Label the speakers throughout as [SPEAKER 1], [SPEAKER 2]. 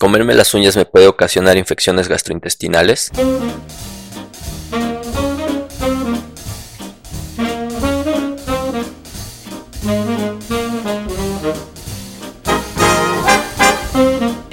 [SPEAKER 1] ¿Comerme las uñas me puede ocasionar infecciones gastrointestinales?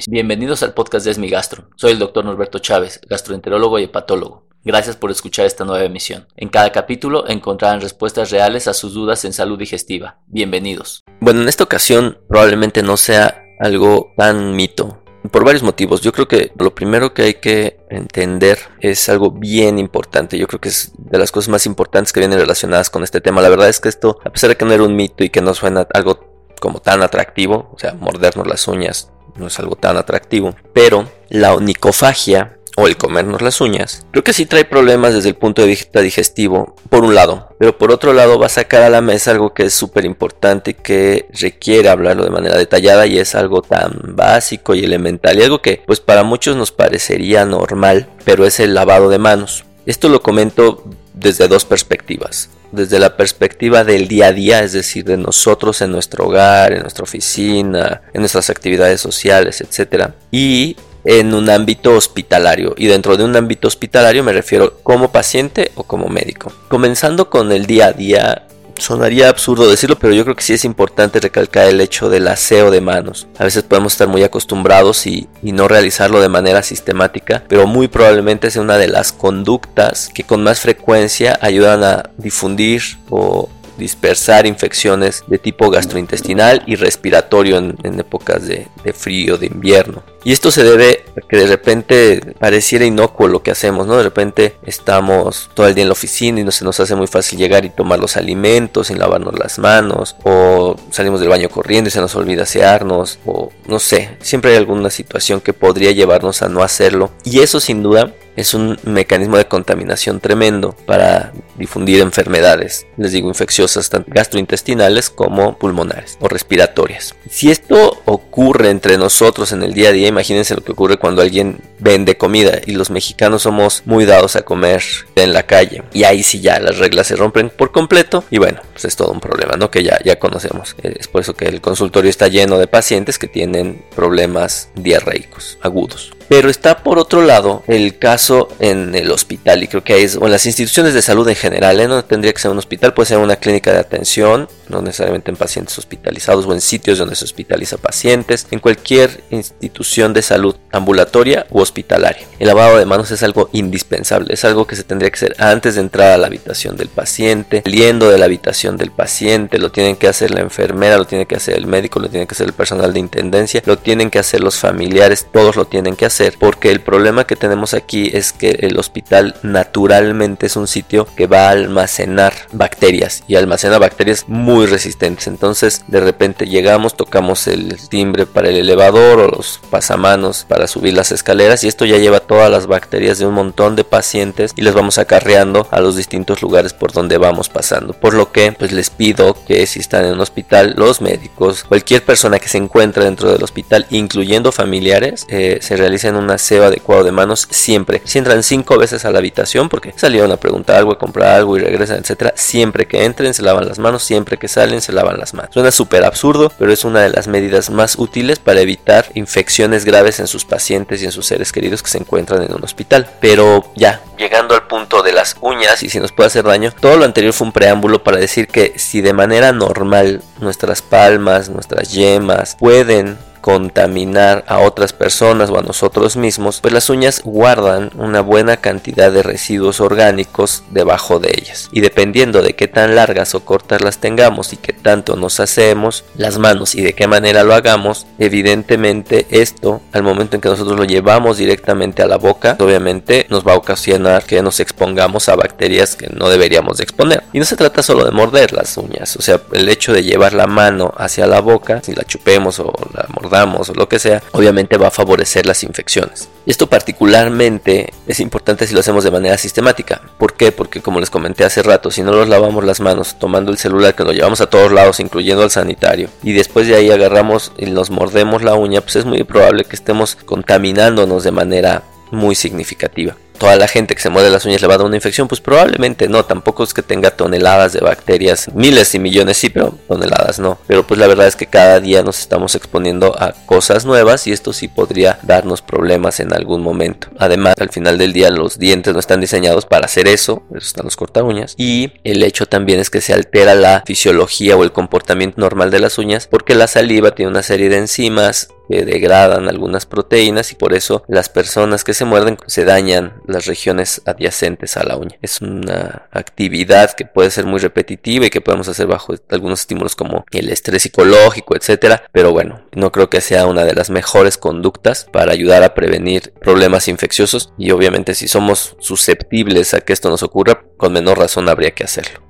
[SPEAKER 1] Bienvenidos al podcast de Esmi Gastro. Soy el doctor Norberto Chávez, gastroenterólogo y hepatólogo. Gracias por escuchar esta nueva emisión. En cada capítulo encontrarán respuestas reales a sus dudas en salud digestiva. Bienvenidos. Bueno, en esta ocasión probablemente no sea algo tan mito, por varios motivos. Yo creo que lo primero que hay que entender es algo bien importante. Yo creo que es de las cosas más importantes que vienen relacionadas con este tema. La verdad es que esto, a pesar de que no era un mito y que no suena algo como tan atractivo, o sea, mordernos las uñas no es algo tan atractivo, pero la onicofagia o el comernos las uñas, creo que sí trae problemas desde el punto de vista digestivo, por un lado, pero por otro lado va a sacar a la mesa algo que es súper importante que requiere hablarlo de manera detallada y es algo tan básico y elemental y algo que pues para muchos nos parecería normal, pero es el lavado de manos. Esto lo comento desde dos perspectivas. Desde la perspectiva del día a día, es decir, de nosotros en nuestro hogar, en nuestra oficina, en nuestras actividades sociales, etc. Y en un ámbito hospitalario. Y dentro de un ámbito hospitalario me refiero como paciente o como médico. Comenzando con el día a día, sonaría absurdo decirlo, pero yo creo que sí es importante recalcar el hecho del aseo de manos. A veces podemos estar muy acostumbrados y, no realizarlo de manera sistemática, pero muy probablemente sea una de las conductas que con más frecuencia ayudan a difundir o dispersar infecciones de tipo gastrointestinal y respiratorio en, épocas de, de, frío, de invierno. Y esto se debe a que de repente pareciera inocuo lo que hacemos, ¿no? De repente estamos todo el día en la oficina y no se nos hace muy fácil llegar y tomar los alimentos sin lavarnos las manos, o salimos del baño corriendo y se nos olvida asearnos, o no sé, siempre hay alguna situación que podría llevarnos a no hacerlo. Y eso sin duda es un mecanismo de contaminación tremendo para difundir enfermedades, les digo, infecciosas tanto gastrointestinales como pulmonares o respiratorias. Si esto ocurre entre nosotros en el día a día, imagínense lo que ocurre cuando alguien vende comida y los mexicanos somos muy dados a comer en la calle y ahí sí ya las reglas se rompen por completo y bueno, pues es todo un problema, ¿no? Que ya, ya conocemos. Es por eso que el consultorio está lleno de pacientes que tienen problemas diarreicos agudos. Pero está por otro lado el caso en el hospital y creo que es, o en las instituciones de salud en general, ¿eh? no tendría que ser un hospital, puede ser una clínica de atención, no necesariamente en pacientes hospitalizados o en sitios donde se hospitaliza pacientes, en cualquier institución de salud ambulatoria u hospitalaria. El lavado de manos es algo indispensable, es algo que se tendría que hacer antes de entrar a la habitación del paciente, saliendo de la habitación del paciente, lo tienen que hacer la enfermera, lo tiene que hacer el médico, lo tiene que hacer el personal de intendencia, lo tienen que hacer los familiares, todos lo tienen que hacer porque el problema que tenemos aquí es que el hospital naturalmente es un sitio que va a almacenar bacterias y almacena bacterias muy resistentes. Entonces, de repente llegamos, tocamos el timbre para el elevador o los pasamanos para subir las escaleras y esto ya lleva todas las bacterias de un montón de pacientes y las vamos acarreando a los distintos lugares por donde vamos pasando. Por lo que, pues les pido que si están en un hospital, los médicos, cualquier persona que se encuentre dentro del hospital, incluyendo familiares, eh, se realicen en un aseo adecuado de manos siempre. Si entran cinco veces a la habitación porque salieron a preguntar algo, a comprar algo y regresan, etcétera, siempre que entren se lavan las manos, siempre que salen se lavan las manos. Suena súper absurdo, pero es una de las medidas más útiles para evitar infecciones graves en sus pacientes y en sus seres queridos que se encuentran en un hospital. Pero ya, llegando al punto de las uñas y si nos puede hacer daño, todo lo anterior fue un preámbulo para decir que si de manera normal nuestras palmas, nuestras yemas pueden contaminar a otras personas o a nosotros mismos, pues las uñas guardan una buena cantidad de residuos orgánicos debajo de ellas. Y dependiendo de qué tan largas o cortas las tengamos y qué tanto nos hacemos las manos y de qué manera lo hagamos, evidentemente esto al momento en que nosotros lo llevamos directamente a la boca, obviamente nos va a ocasionar que nos expongamos a bacterias que no deberíamos de exponer. Y no se trata solo de morder las uñas, o sea, el hecho de llevar la mano hacia la boca, si la chupemos o la mordamos, o lo que sea, obviamente va a favorecer las infecciones. Esto particularmente es importante si lo hacemos de manera sistemática. ¿Por qué? Porque como les comenté hace rato, si no nos lavamos las manos tomando el celular que lo llevamos a todos lados, incluyendo al sanitario, y después de ahí agarramos y nos mordemos la uña, pues es muy probable que estemos contaminándonos de manera muy significativa. Toda la gente que se muerde las uñas le va a dar una infección, pues probablemente no, tampoco es que tenga toneladas de bacterias, miles y millones sí, pero toneladas no. Pero pues la verdad es que cada día nos estamos exponiendo a cosas nuevas y esto sí podría darnos problemas en algún momento. Además, al final del día los dientes no están diseñados para hacer eso, eso están los corta uñas. Y el hecho también es que se altera la fisiología o el comportamiento normal de las uñas porque la saliva tiene una serie de enzimas que degradan algunas proteínas y por eso las personas que se muerden se dañan las regiones adyacentes a la uña. Es una actividad que puede ser muy repetitiva y que podemos hacer bajo algunos estímulos como el estrés psicológico, etcétera, pero bueno, no creo que sea una de las mejores conductas para ayudar a prevenir problemas infecciosos y obviamente si somos susceptibles a que esto nos ocurra, con menor razón habría que hacerlo.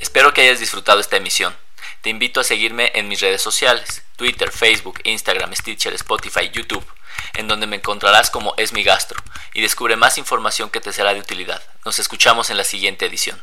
[SPEAKER 1] Espero que hayas disfrutado esta emisión. Te invito a seguirme en mis redes sociales, Twitter, Facebook, Instagram, Stitcher, Spotify, YouTube, en donde me encontrarás como Es mi Gastro y descubre más información que te será de utilidad. Nos escuchamos en la siguiente edición.